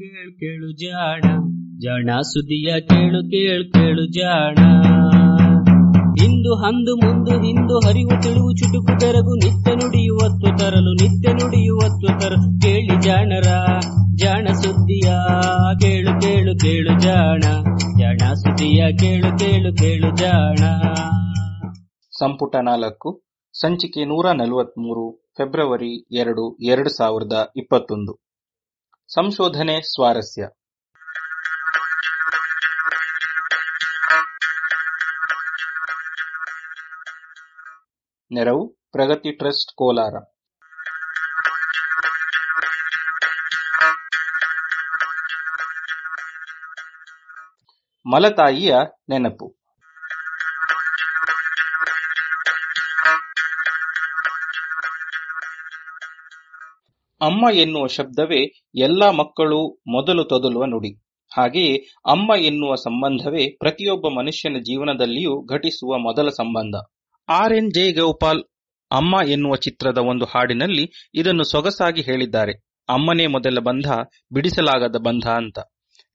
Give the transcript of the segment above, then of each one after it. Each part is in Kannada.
ಕೇಳು ಕೇಳು ಜಾಣ ಜಾಣ ಸುದಿಯ ಕೇಳು ಕೇಳು ಕೇಳು ಜಾಣ. ಇಂದು ಹಂದು ಮುಂದು ಹಿಂದು ಹರಿವು ತಿಳಿವು ಚುಟುಕು ತೆರಗು ನಿತ್ಯ ನುಡಿಯುವತ್ತು ತರಲು, ನಿತ್ಯ ನುಡಿಯುವತ್ತು ತರಲು ಕೇಳಿ ಜಾಣರ, ಜಾಣ ಸುದ್ದಿಯ ಕೇಳು ಕೇಳು ಕೇಳು ಜಾಣ ಜಾಣ ಸುದಿಯ ಕೇಳು ಕೇಳು ಕೇಳು ಜಾಣ. ಸಂಪುಟ ನಾಲ್ಕು, ಸಂಚಿಕೆ ನೂರ ನಲವತ್ಮೂರು, ಫೆಬ್ರವರಿ ಎರಡು ಎರಡು ಸಾವಿರದ ಇಪ್ಪತ್ತೊಂದು. ಸಂಶೋಧನೆ ಸ್ವಾರಸ್ಯ. ನೆರವು ಪ್ರಗತಿ ಟ್ರಸ್ಟ್ ಕೋಲಾರ. ಮಲತಾಯಿಯ ನೆನಪು. ಅಮ್ಮ ಎನ್ನುವ ಶಬ್ದವೇ ಎಲ್ಲ ಮಕ್ಕಳು ಮೊದಲು ತೊದಲುವ ನುಡಿ. ಹಾಗೆಯೇ ಅಮ್ಮ ಎನ್ನುವ ಸಂಬಂಧವೇ ಪ್ರತಿಯೊಬ್ಬ ಮನುಷ್ಯನ ಜೀವನದಲ್ಲಿಯೂ ಘಟಿಸುವ ಮೊದಲ ಸಂಬಂಧ. ಆರ್ ಎನ್ ಜೆ ಗೋಪಾಲ್ ಅಮ್ಮ ಎನ್ನುವ ಚಿತ್ರದ ಒಂದು ಹಾಡಿನಲ್ಲಿ ಇದನ್ನು ಸೊಗಸಾಗಿ ಹೇಳಿದ್ದಾರೆ. ಅಮ್ಮನೇ ಮೊದಲ ಬಂಧ, ಬಿಡಿಸಲಾಗದ ಬಂಧ ಅಂತ.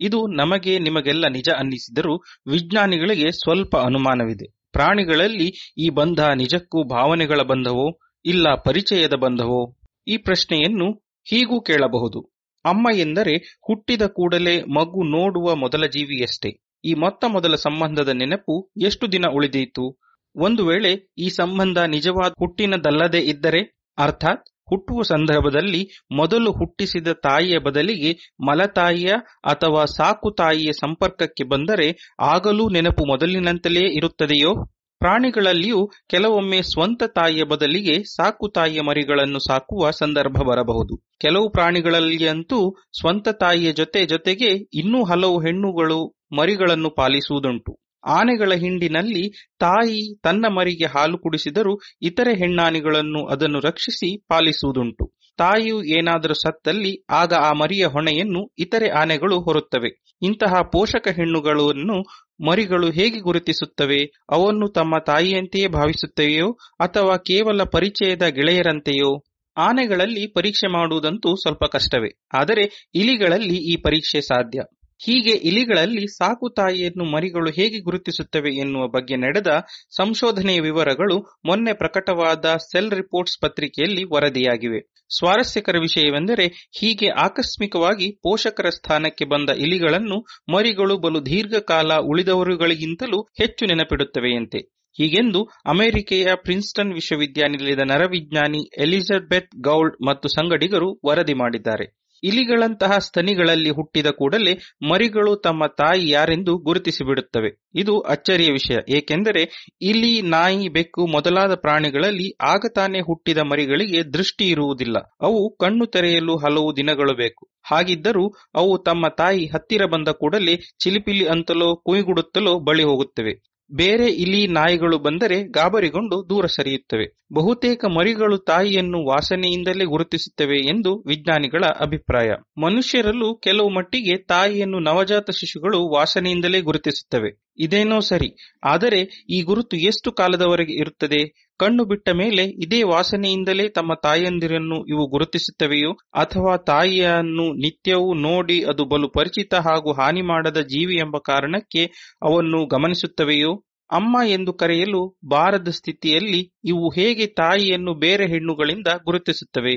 ಇದು ನಮಗೆ ನಿಮಗೆಲ್ಲ ನಿಜ ಅನ್ನಿಸಿದರೂ ವಿಜ್ಞಾನಿಗಳಿಗೆ ಸ್ವಲ್ಪ ಅನುಮಾನವಿದೆ. ಪ್ರಾಣಿಗಳಲ್ಲಿ ಈ ಬಂಧ ನಿಜಕ್ಕೂ ಭಾವನೆಗಳ ಬಂಧವೋ, ಇಲ್ಲ ಪರಿಚಯದ ಬಂಧವೋ? ಈ ಪ್ರಶ್ನೆಯನ್ನು ಹೀಗೂ ಕೇಳಬಹುದು. ಅಮ್ಮ ಎಂದರೆ ಹುಟ್ಟಿದ ಕೂಡಲೇ ಮಗು ನೋಡುವ ಮೊದಲ ಜೀವಿಯಷ್ಟೇ. ಈ ಮೊತ್ತ ಮೊದಲ ಸಂಬಂಧದ ನೆನಪು ಎಷ್ಟು ದಿನ ಉಳಿದೀತು? ಒಂದು ವೇಳೆ ಈ ಸಂಬಂಧ ನಿಜವಾದ ಹುಟ್ಟಿನದಲ್ಲದೇ ಇದ್ದರೆ, ಅರ್ಥಾತ್ ಹುಟ್ಟುವ ಸಂದರ್ಭದಲ್ಲಿ ಮೊದಲು ಹುಟ್ಟಿಸಿದ ತಾಯಿಯ ಬದಲಿಗೆ ಮಲತಾಯಿಯ ಅಥವಾ ಸಾಕು ತಾಯಿಯ ಸಂಪರ್ಕಕ್ಕೆ ಬಂದರೆ ಆಗಲೂ ನೆನಪು ಮೊದಲಿನಂತಲೇ ಇರುತ್ತದೆಯೋ? ಪ್ರಾಣಿಗಳಲ್ಲಿಯೂ ಕೆಲವೊಮ್ಮೆ ಸ್ವಂತ ತಾಯಿಯ ಬದಲಿಗೆ ಸಾಕು ತಾಯಿಯ ಮರಿಗಳನ್ನು ಸಾಕುವ ಸಂದರ್ಭ ಬರಬಹುದು. ಕೆಲವು ಪ್ರಾಣಿಗಳಲ್ಲಿಯಂತೂ ಸ್ವಂತ ತಾಯಿಯ ಜೊತೆ ಜೊತೆಗೆ ಇನ್ನೂ ಹಲವು ಹೆಣ್ಣುಗಳು ಮರಿಗಳನ್ನು ಪಾಲಿಸುವುದುಂಟು. ಆನೆಗಳ ಹಿಂಡಿನಲ್ಲಿ ತಾಯಿ ತನ್ನ ಮರಿಗೆ ಹಾಲು ಕುಡಿಸಿದರೂ ಇತರೆ ಹೆಣ್ಣಾನೆಗಳನ್ನು ಅದನ್ನು ರಕ್ಷಿಸಿ ಪಾಲಿಸುವುದುಂಟು. ತಾಯಿಯು ಏನಾದರೂ ಸತ್ತಲ್ಲಿ ಆಗ ಆ ಮರಿಯ ಹೊಣೆಯನ್ನು ಇತರೆ ಆನೆಗಳು ಹೊರುತ್ತವೆ. ಇಂತಹ ಪೋಷಕ ಹೆಣ್ಣುಗಳನ್ನು ಮರಿಗಳು ಹೇಗೆ ಗುರುತಿಸುತ್ತವೆ? ಅವನ್ನು ತಮ್ಮ ತಾಯಿಯಂತೆಯೇ ಭಾವಿಸುತ್ತವೆಯೋ ಅಥವಾ ಕೇವಲ ಪರಿಚಯದ ಗೆಳೆಯರಂತೆಯೋ? ಆನೆಗಳಲ್ಲಿ ಪರೀಕ್ಷೆ ಮಾಡುವುದಂತೂ ಸ್ವಲ್ಪ ಕಷ್ಟವೇ. ಆದರೆ ಇಲಿಗಳಲ್ಲಿ ಈ ಪರೀಕ್ಷೆ ಸಾಧ್ಯ. ಹೀಗೆ ಇಲಿಗಳಲ್ಲಿ ಸಾಕು ತಾಯಿಯನ್ನು ಮರಿಗಳು ಹೇಗೆ ಗುರುತಿಸುತ್ತವೆ ಎನ್ನುವ ಬಗ್ಗೆ ನಡೆದ ಸಂಶೋಧನೆಯ ವಿವರಗಳು ಮೊನ್ನೆ ಪ್ರಕಟವಾದ ಸೆಲ್ ರಿಪೋರ್ಟ್ಸ್ ಪತ್ರಿಕೆಯಲ್ಲಿ ವರದಿಯಾಗಿವೆ. ಸ್ವಾರಸ್ಯಕರ ವಿಷಯವೆಂದರೆ ಹೀಗೆ ಆಕಸ್ಮಿಕವಾಗಿ ಪೋಷಕರ ಸ್ಥಾನಕ್ಕೆ ಬಂದ ಇಲಿಗಳನ್ನು ಮರಿಗಳು ಬಲು ದೀರ್ಘಕಾಲ ಉಳಿದವರುಗಳಿಗಿಂತಲೂ ಹೆಚ್ಚು ನೆನಪಿಡುತ್ತವೆಯಂತೆ. ಹೀಗೆಂದು ಅಮೆರಿಕೆಯ ಪ್ರಿನ್ಸ್ಟನ್ ವಿಶ್ವವಿದ್ಯಾನಿಲಯದ ನರವಿಜ್ಞಾನಿ ಎಲಿಜಬೆತ್ ಗೌಲ್ಡ್ ಮತ್ತು ಸಂಗಡಿಗರು ವರದಿ ಮಾಡಿದ್ದಾರೆ. ಇಲಿಗಳಂತಹ ಸ್ತನಿಗಳಲ್ಲಿ ಹುಟ್ಟಿದ ಕೂಡಲೇ ಮರಿಗಳು ತಮ್ಮ ತಾಯಿ ಯಾರೆಂದು ಗುರುತಿಸಿಬಿಡುತ್ತವೆ. ಇದು ಅಚ್ಚರಿಯ ವಿಷಯ. ಏಕೆಂದರೆ ಇಲಿ, ನಾಯಿ, ಬೆಕ್ಕು ಮೊದಲಾದ ಪ್ರಾಣಿಗಳಲ್ಲಿ ಆಗತಾನೆ ಹುಟ್ಟಿದ ಮರಿಗಳಿಗೆ ದೃಷ್ಟಿ ಇರುವುದಿಲ್ಲ. ಅವು ಕಣ್ಣು ತೆರೆಯಲು ಹಲವು ದಿನಗಳು ಬೇಕು. ಹಾಗಿದ್ದರೂ ಅವು ತಮ್ಮ ತಾಯಿ ಹತ್ತಿರ ಬಂದ ಕೂಡಲೇ ಚಿಲಿಪಿಲಿ ಅಂತಲೋ, ಕುಯ್ಗುಡುತ್ತಲೋ ಬಳಿ ಹೋಗುತ್ತವೆ. ಬೇರೆ ಇಲಿ ನಾಯಿಗಳು ಬಂದರೆ ಗಾಬರಿಗೊಂಡು ದೂರ ಸರಿಯುತ್ತವೆ. ಬಹುತೇಕ ಮರಿಗಳು ತಾಯಿಯನ್ನು ವಾಸನೆಯಿಂದಲೇ ಗುರುತಿಸುತ್ತವೆ ಎಂದು ವಿಜ್ಞಾನಿಗಳ ಅಭಿಪ್ರಾಯ. ಮನುಷ್ಯರಲ್ಲೂ ಕೆಲವು ಮಟ್ಟಿಗೆ ತಾಯಿಯನ್ನು ನವಜಾತ ಶಿಶುಗಳು ವಾಸನೆಯಿಂದಲೇ ಗುರುತಿಸುತ್ತವೆ. ಇದೇನೋ ಸರಿ. ಆದರೆ ಈ ಗುರುತು ಎಷ್ಟು ಕಾಲದವರೆಗೆ ಇರುತ್ತದೆ? ಕಣ್ಣು ಬಿಟ್ಟ ಮೇಲೆ ಇದೇ ವಾಸನೆಯಿಂದಲೇ ತಮ್ಮ ತಾಯಂದಿರನ್ನು ಇವು ಗುರುತಿಸುತ್ತವೆಯೋ? ಅಥವಾ ತಾಯಿಯನ್ನು ನಿತ್ಯವೂ ನೋಡಿ ಅದು ಬಲು ಪರಿಚಿತ ಹಾಗೂ ಹಾನಿ ಮಾಡದ ಜೀವಿ ಎಂಬ ಕಾರಣಕ್ಕೆ ಅವನ್ನು ಗಮನಿಸುತ್ತವೆಯೋ? ಅಮ್ಮ ಎಂದು ಕರೆಯಲು ಬಾರದ ಸ್ಥಿತಿಯಲ್ಲಿ ಇವು ಹೇಗೆ ತಾಯಿಯನ್ನು ಬೇರೆ ಹೆಣ್ಣುಗಳಿಂದ ಗುರುತಿಸುತ್ತವೆ?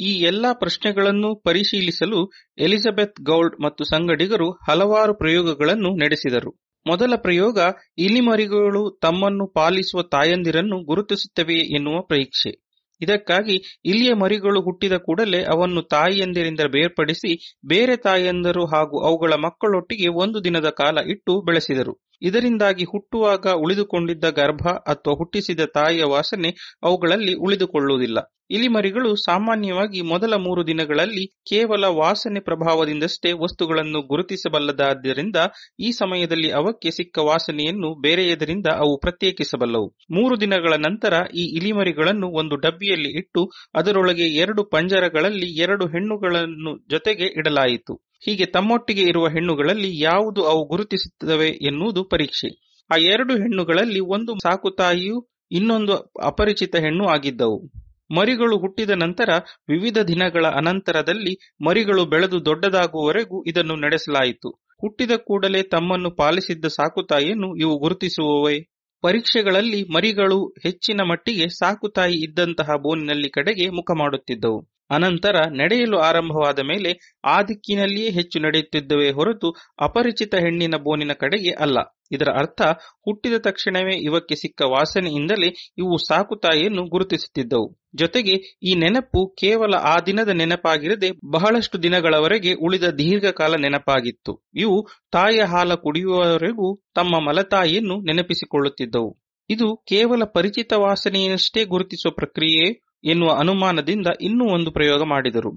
ಈ ಎಲ್ಲಾ ಪ್ರಶ್ನೆಗಳನ್ನು ಪರಿಶೀಲಿಸಲು ಎಲಿಜಬೆತ್ ಗೌಲ್ಡ್ ಮತ್ತು ಸಂಗಡಿಗರು ಹಲವಾರು ಪ್ರಯೋಗಗಳನ್ನು ನಡೆಸಿದರು. ಮೊದಲ ಪ್ರಯೋಗ ಇಲಿಮರಿಗಳು ತಮ್ಮನ್ನು ಪಾಲಿಸುವ ತಾಯಂದಿರನ್ನು ಗುರುತಿಸುತ್ತವೆ ಎನ್ನುವ ಪರೀಕ್ಷೆ ಇದಕ್ಕಾಗಿ ಇಲಿಯ ಮರಿಗಳು ಹುಟ್ಟಿದ ಕೂಡಲೇ ಅವನ್ನು ತಾಯಿಯಂದಿರಿಂದ ಬೇರ್ಪಡಿಸಿ ಬೇರೆ ತಾಯಂದರು ಹಾಗೂ ಅವುಗಳ ಮಕ್ಕಳೊಟ್ಟಿಗೆ ಒಂದು ದಿನದ ಕಾಲ ಇಟ್ಟು ಬೆಳೆಸಿದರು. ಇದರಿಂದಾಗಿ ಹುಟ್ಟುವಾಗ ಉಳಿದುಕೊಂಡಿದ್ದ ಗರ್ಭ ಅಥವಾ ಹುಟ್ಟಿಸಿದ ತಾಯಿಯ ವಾಸನೆ ಅವುಗಳಲ್ಲಿ ಉಳಿದುಕೊಳ್ಳುವುದಿಲ್ಲ. ಇಲಿಮರಿಗಳು ಸಾಮಾನ್ಯವಾಗಿ ಮೊದಲ ಮೂರು ದಿನಗಳಲ್ಲಿ ಕೇವಲ ವಾಸನೆ ಪ್ರಭಾವದಿಂದಷ್ಟೇ ವಸ್ತುಗಳನ್ನು ಗುರುತಿಸಬಲ್ಲದಾದ್ದರಿಂದ ಈ ಸಮಯದಲ್ಲಿ ಅವಕ್ಕೆ ಸಿಕ್ಕ ವಾಸನೆಯನ್ನು ಬೇರೆಯದರಿಂದ ಅವು ಪ್ರತ್ಯೇಕಿಸಬಲ್ಲವು. ಮೂರು ದಿನಗಳ ನಂತರ ಈ ಇಲಿಮರಿಗಳನ್ನು ಒಂದು ಡಬ್ಬಿಯಲ್ಲಿ ಇಟ್ಟು ಅದರೊಳಗೆ ಎರಡು ಪಂಜರಗಳಲ್ಲಿ ಎರಡು ಹೆಣ್ಣುಗಳನ್ನು ಜೊತೆಗೆ ಇಡಲಾಯಿತು. ಹೀಗೆ ತಮ್ಮೊಟ್ಟಿಗೆ ಇರುವ ಹೆಣ್ಣುಗಳಲ್ಲಿ ಯಾವುದು ಅವು ಗುರುತಿಸುತ್ತವೆ ಎನ್ನುವುದು ಪರೀಕ್ಷೆ. ಆ ಎರಡು ಹೆಣ್ಣುಗಳಲ್ಲಿ ಒಂದು ಸಾಕುತಾಯಿಯು ಇನ್ನೊಂದು ಅಪರಿಚಿತ ಹೆಣ್ಣು ಆಗಿದ್ದವು. ಮರಿಗಳು ಹುಟ್ಟಿದ ನಂತರ, ವಿವಿಧ ದಿನಗಳ ಅನಂತರದಲ್ಲಿ ಮರಿಗಳು ಬೆಳೆದು ದೊಡ್ಡದಾಗುವವರೆಗೂ ಇದನ್ನು ನಡೆಸಲಾಯಿತು. ಹುಟ್ಟಿದ ಕೂಡಲೇ ತಮ್ಮನ್ನು ಪಾಲಿಸಿದ್ದ ಸಾಕುತಾಯಿಯನ್ನು ಇವು ಗುರುತಿಸುವವೇ? ಪರೀಕ್ಷೆಗಳಲ್ಲಿ ಮರಿಗಳು ಹೆಚ್ಚಿನ ಮಟ್ಟಿಗೆ ಸಾಕುತಾಯಿ ಇದ್ದಂತಹ ಬೋನಿನಲ್ಲಿ ಕಡೆಗೆ ಮುಖ ಮಾಡುತ್ತಿದ್ದವು. ಅನಂತರ ನಡೆಯಲು ಆರಂಭವಾದ ಮೇಲೆ ಆ ದಿಕ್ಕಿನಲ್ಲಿಯೇ ಹೆಚ್ಚು ನಡೆಯುತ್ತಿದ್ದವೇ ಹೊರತು ಅಪರಿಚಿತ ಹೆಣ್ಣಿನ ಬೋನಿನ ಕಡೆಗೆ ಅಲ್ಲ. ಇದರ ಅರ್ಥ, ಹುಟ್ಟಿದ ತಕ್ಷಣವೇ ಇವಕ್ಕೆ ಸಿಕ್ಕ ವಾಸನೆಯಿಂದಲೇ ಇವು ಸಾಕುತಾಯಿಯನ್ನು ಗುರುತಿಸುತ್ತಿದ್ದವು. ಜೊತೆಗೆ ಈ ನೆನಪು ಕೇವಲ ಆ ದಿನದ ನೆನಪಾಗಿರದೆ ಬಹಳಷ್ಟು ದಿನಗಳವರೆಗೆ ಉಳಿದ ದೀರ್ಘಕಾಲ ನೆನಪಾಗಿತ್ತು. ಇವು ತಾಯಿಯ ಹಾಲ ಕುಡಿಯುವವರೆಗೂ ತಮ್ಮ ಮಲತಾಯಿಯನ್ನು ನೆನಪಿಸಿಕೊಳ್ಳುತ್ತಿದ್ದವು. ಇದು ಕೇವಲ ಪರಿಚಿತ ವಾಸನೆಯನ್ನಷ್ಟೇ ಗುರುತಿಸುವ ಪ್ರಕ್ರಿಯೆ ಎನ್ನುವ ಅನುಮಾನದಿಂದ ಇನ್ನೂ ಒಂದು ಪ್ರಯೋಗ ಮಾಡಿದರು.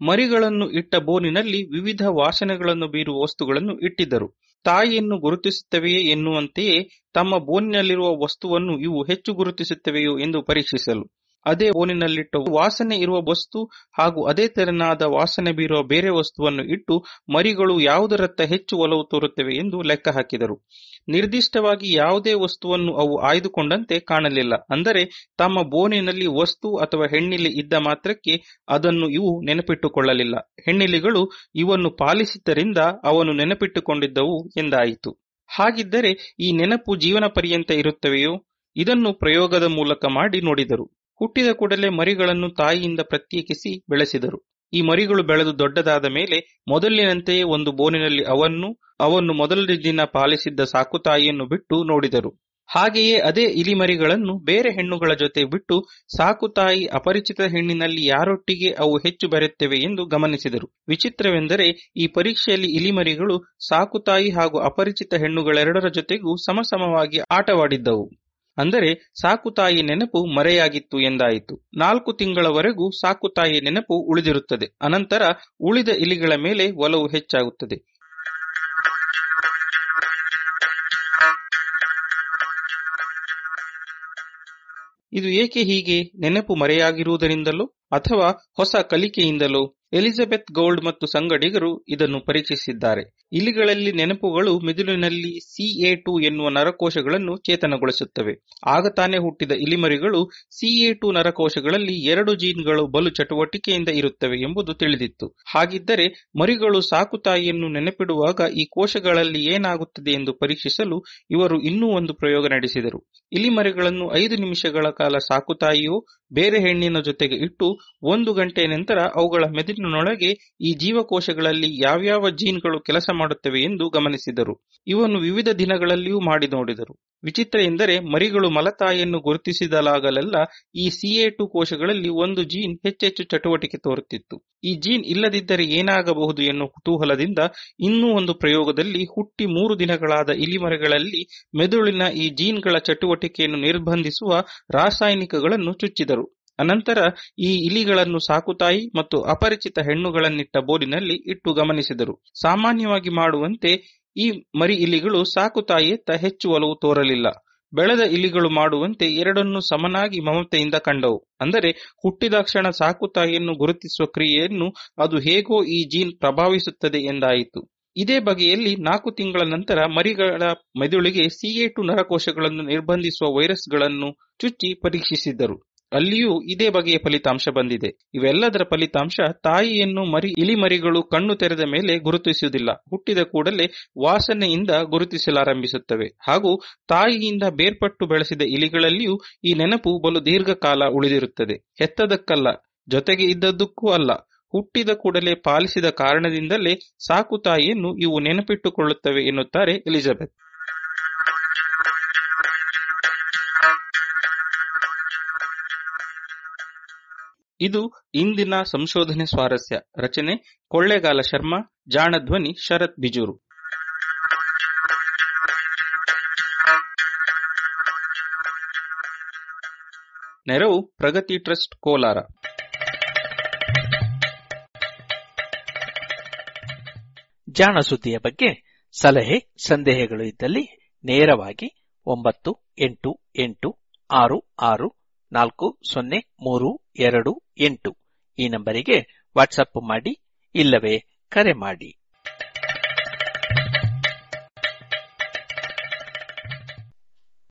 ಮರಿಗಳನ್ನು ಇಟ್ಟ ಬೋನಿನಲ್ಲಿ ವಿವಿಧ ವಾಸನೆಗಳನ್ನು ಬೀರುವ ವಸ್ತುಗಳನ್ನು ಇಟ್ಟಿದ್ದರು. ತಾಯಿಯನ್ನು ಗುರುತಿಸುತ್ತವೆಯೇ ಎನ್ನುವಂತೆಯೇ ತಮ್ಮ ಬೋನಿನಲ್ಲಿರುವ ವಸ್ತುವನ್ನು ಇವು ಹೆಚ್ಚು ಗುರುತಿಸುತ್ತವೆಯೋ ಎಂದು ಪರೀಕ್ಷಿಸಲು ಅದೇ ಓನಿನಲ್ಲಿಟ್ಟು ವಾಸನೆ ಇರುವ ವಸ್ತು ಹಾಗೂ ಅದೇ ತೆರನಾದ ವಾಸನೆ ಬೀರುವ ಬೇರೆ ವಸ್ತುವನ್ನು ಇಟ್ಟು ಮರಿಗಳು ಯಾವುದರತ್ತ ಹೆಚ್ಚು ಒಲವು ತೋರುತ್ತವೆ ಎಂದು ಲೆಕ್ಕ ಹಾಕಿದರು. ನಿರ್ದಿಷ್ಟವಾಗಿ ಯಾವುದೇ ವಸ್ತುವನ್ನು ಅವು ಆಯ್ದುಕೊಂಡಂತೆ ಕಾಣಲಿಲ್ಲ. ಅಂದರೆ ತಮ್ಮ ಬೋನಿನಲ್ಲಿ ವಸ್ತು ಅಥವಾ ಹೆಣ್ಣಿಲಿ ಇದ್ದ ಮಾತ್ರಕ್ಕೆ ಅದನ್ನು ಇವು ನೆನಪಿಟ್ಟುಕೊಳ್ಳಲಿಲ್ಲ. ಹೆಣ್ಣಿಲಿಗಳು ಇವನ್ನು ಪಾಲಿಸಿದ್ದರಿಂದ ಅವನು ನೆನಪಿಟ್ಟುಕೊಂಡಿದ್ದವು ಎಂದಾಯಿತು. ಹಾಗಿದ್ದರೆ ಈ ನೆನಪು ಜೀವನ ಪರ್ಯಂತ ಇರುತ್ತವೆಯೋ? ಇದನ್ನು ಪ್ರಯೋಗದ ಮೂಲಕ ಮಾಡಿ ನೋಡಿದರು. ಹುಟ್ಟಿದ ಕೂಡಲೇ ಮರಿಗಳನ್ನು ತಾಯಿಯಿಂದ ಪ್ರತ್ಯೇಕಿಸಿ ಬೆಳೆಸಿದರು. ಈ ಮರಿಗಳು ಬೆಳೆದು ದೊಡ್ಡದಾದ ಮೇಲೆ ಮೊದಲಿನಂತೆಯೇ ಒಂದು ಬೋನಿನಲ್ಲಿ ಅವನ್ನು ಅವನ್ನು ಮೊದಲ ದಿನ ಪಾಲಿಸಿದ್ದ ಸಾಕುತಾಯಿಯನ್ನು ಬಿಟ್ಟು ನೋಡಿದರು. ಹಾಗೆಯೇ ಅದೇ ಇಲಿಮರಿಗಳನ್ನು ಬೇರೆ ಹೆಣ್ಣುಗಳ ಜೊತೆ ಬಿಟ್ಟು ಸಾಕುತಾಯಿ ಅಪರಿಚಿತ ಹೆಣ್ಣಿನಲ್ಲಿ ಯಾರೊಟ್ಟಿಗೆ ಅವು ಹೆಚ್ಚು ಬೆರೆಯುತ್ತವೆ ಎಂದು ಗಮನಿಸಿದರು. ವಿಚಿತ್ರವೆಂದರೆ ಈ ಪರೀಕ್ಷೆಯಲ್ಲಿ ಇಲಿಮರಿಗಳು ಸಾಕುತಾಯಿ ಹಾಗೂ ಅಪರಿಚಿತ ಹೆಣ್ಣುಗಳೆರಡರ ಜೊತೆಗೂ ಸಮಸಮವಾಗಿ ಆಟವಾಡಿದ್ದವು. ಅಂದರೆ ಸಾಕುತಾಯಿ ನೆನಪು ಮರೆಯಾಗಿತ್ತು ಎಂದಾಯಿತು. ನಾಲ್ಕು ತಿಂಗಳವರೆಗೂ ಸಾಕುತಾಯಿ ನೆನಪು ಉಳಿದಿರುತ್ತದೆ. ಅನಂತರ ಉಳಿದ ಇಲಿಗಳ ಮೇಲೆ ಒಲವು ಹೆಚ್ಚಾಗುತ್ತದೆ. ಇದು ಏಕೆ ಹೀಗೆ? ನೆನಪು ಮರೆಯಾಗಿರುವುದರಿಂದಲೋ ಅಥವಾ ಹೊಸ ಕಲಿಕೆಯಿಂದಲೋ? ಎಲಿಜಬೆತ್ ಗೌಲ್ಡ್ ಮತ್ತು ಸಂಗಡಿಗರು ಇದನ್ನು ಪರೀಕ್ಷಿಸಿದ್ದಾರೆ ಇಲಿಗಳಲ್ಲಿ ನೆನಪುಗಳು ಮಿದುಳಿನಲ್ಲಿ ಸಿಎ ಟು ಎನ್ನುವ ನರಕೋಶಗಳನ್ನು ಚೇತನಗೊಳಿಸುತ್ತವೆ. ಆಗ ತಾನೇ ಹುಟ್ಟಿದ ಇಲಿಮರಿಗಳು ಸಿಎ ಟು ನರಕೋಶಗಳಲ್ಲಿ ಎರಡು ಜೀನ್ಗಳು ಬಲು ಚಟುವಟಿಕೆಯಿಂದ ಇರುತ್ತವೆ ಎಂಬುದು ತಿಳಿದಿತ್ತು. ಹಾಗಿದ್ದರೆ ಮರಿಗಳು ಸಾಕುತಾಯಿಯನ್ನು ನೆನಪಿಡುವಾಗ ಈ ಕೋಶಗಳಲ್ಲಿ ಏನಾಗುತ್ತದೆ ಎಂದು ಪರೀಕ್ಷಿಸಲು ಇವರು ಇನ್ನೂ ಒಂದು ಪ್ರಯೋಗ ನಡೆಸಿದರು. ಇಲಿಮರಿಗಳನ್ನು ಐದು ನಿಮಿಷಗಳ ಕಾಲ ಸಾಕುತಾಯಿಯೋ ಬೇರೆ ಹೆಣ್ಣಿನ ಜೊತೆಗೆ ಇಟ್ಟು ಒಂದು ಗಂಟೆ ನಂತರ ಅವುಗಳ ಮೆದುಳಿನೊಳಗೆ ಈ ಜೀವಕೋಶಗಳಲ್ಲಿ ಯಾವ್ಯಾವ ಜೀನ್ಗಳು ಕೆಲಸ ಮಾಡುತ್ತವೆ ಎಂದು ಗಮನಿಸಿದರು. ಇವನ್ನು ವಿವಿಧ ದಿನಗಳಲ್ಲಿಯೂ ಮಾಡಿ ನೋಡಿದರು. ವಿಚಿತ್ರ ಎಂದರೆ ಮರಿಗಳು ಮಲತಾಯಿಯನ್ನು ಗುರುತಿಸಿದಲಾಗಲೆಲ್ಲ ಈ ಸಿಎ ಟು ಕೋಶಗಳಲ್ಲಿ ಒಂದು ಜೀನ್ ಹೆಚ್ಚೆಚ್ಚು ಚಟುವಟಿಕೆ ತೋರುತ್ತಿತ್ತು. ಈ ಜೀನ್ ಇಲ್ಲದಿದ್ದರೆ ಏನಾಗಬಹುದು ಎನ್ನುವ ಕುತೂಹಲದಿಂದ ಇನ್ನೂ ಒಂದು ಪ್ರಯೋಗದಲ್ಲಿ ಹುಟ್ಟಿ ಮೂರು ದಿನಗಳಾದ ಇಲಿಮರಿಗಳಲ್ಲಿ ಮೆದುಳಿನ ಈ ಜೀನ್ಗಳ ಚಟುವಟಿಕೆಯನ್ನು ನಿರ್ಬಂಧಿಸುವ ರಾಸಾಯನಿಕಗಳನ್ನು ಚುಚ್ಚಿದರು. ಅನಂತರ ಈ ಇಲಿಗಳನ್ನು ಸಾಕುತಾಯಿ ಮತ್ತು ಅಪರಿಚಿತ ಹೆಣ್ಣುಗಳನ್ನಿಟ್ಟ ಬೋರಿನಲ್ಲಿ ಇಟ್ಟು ಗಮನಿಸಿದರು. ಸಾಮಾನ್ಯವಾಗಿ ಮಾಡುವಂತೆ ಈ ಮರಿ ಇಲಿಗಳು ಸಾಕುತಾಯಿಯತ್ತ ಹೆಚ್ಚು ಒಲವು ತೋರಲಿಲ್ಲ. ಬೆಳೆದ ಇಲಿಗಳು ಮಾಡುವಂತೆ ಎರಡನ್ನೂ ಸಮನಾಗಿ ಮಮತೆಯಿಂದ ಕಂಡವು. ಅಂದರೆ ಹುಟ್ಟಿದಾಕ್ಷಣ ಸಾಕುತಾಯಿಯನ್ನು ಗುರುತಿಸುವ ಕ್ರಿಯೆಯನ್ನು ಅದು ಹೇಗೋ ಈ ಜೀನ್ ಪ್ರಭಾವಿಸುತ್ತದೆ ಎಂದಾಯಿತು. ಇದೇ ಬಗೆಯಲ್ಲಿ ನಾಲ್ಕು ತಿಂಗಳ ನಂತರ ಮರಿಗಳ ಮೆದುಳಿಗೆ ಸಿಎ ನರಕೋಶಗಳನ್ನು ನಿರ್ಬಂಧಿಸುವ ವೈರಸ್ಗಳನ್ನು ಚುಚ್ಚಿ ಪರೀಕ್ಷಿಸಿದ್ದರು. ಅಲ್ಲಿಯೂ ಇದೇ ಬಗೆಯ ಫಲಿತಾಂಶ ಬಂದಿದೆ. ಇವೆಲ್ಲದರ ಫಲಿತಾಂಶ ತಾಯಿಯನ್ನು ಮರಿ, ಇಲಿಮರಿಗಳು ಕಣ್ಣು ತೆರೆದ ಮೇಲೆ ಗುರುತಿಸುವುದಿಲ್ಲ. ಹುಟ್ಟಿದ ಕೂಡಲೇ ವಾಸನೆಯಿಂದ ಗುರುತಿಸಲಾರಂಭಿಸುತ್ತವೆ. ಹಾಗೂ ತಾಯಿಯಿಂದ ಬೇರ್ಪಟ್ಟು ಬೆಳೆಸಿದ ಇಲಿಗಳಲ್ಲಿಯೂ ಈ ನೆನಪು ಬಲು ದೀರ್ಘಕಾಲ ಉಳಿದಿರುತ್ತದೆ. ಹೆತ್ತದಕ್ಕಲ್ಲ ಜೊತೆಗೆ ಇದ್ದದ್ದಕ್ಕೂ ಅಲ್ಲ. ಹುಟ್ಟಿದ ಕೂಡಲೇ ಪಾಲಿಸಿದ ಕಾರಣದಿಂದಲೇ ಸಾಕು ತಾಯಿಯನ್ನು ಇವು ನೆನಪಿಟ್ಟುಕೊಳ್ಳುತ್ತವೆ ಎನ್ನುತ್ತಾರೆ ಎಲಿಜಬೆತ್. ಇದು ಇಂದಿನ ಸಂಶೋಧನೆ ಸ್ವಾರಸ್ಯ. ರಚನೆ ಕೊಳ್ಳೇಗಾಲ ಶರ್ಮಾ, ಜಾಣಧ್ವನಿ ಶರತ್ ಬಿಜೂರು. ನೆರವು ಪ್ರಗತಿ ಟ್ರಸ್ಟ್ ಕೋಲಾರ. ಜಾಣ ಸುದ್ದಿಯ ಬಗ್ಗೆ ಸಲಹೆ, ಸಂದೇಹಗಳು ಇದ್ದಲ್ಲಿ ನೇರವಾಗಿ ಒಂಬತ್ತು ಎಂಟು ಎಂಟು ಆರು ಆರು ನಾಲ್ಕು ಸೊನ್ನೆ ಮೂರು ಎರಡು ಎಂಟು ಈ ನಂಬರಿಗೆ ವಾಟ್ಸಪ್ ಮಾಡಿ ಇಲ್ಲವೇ ಕರೆ ಮಾಡಿ.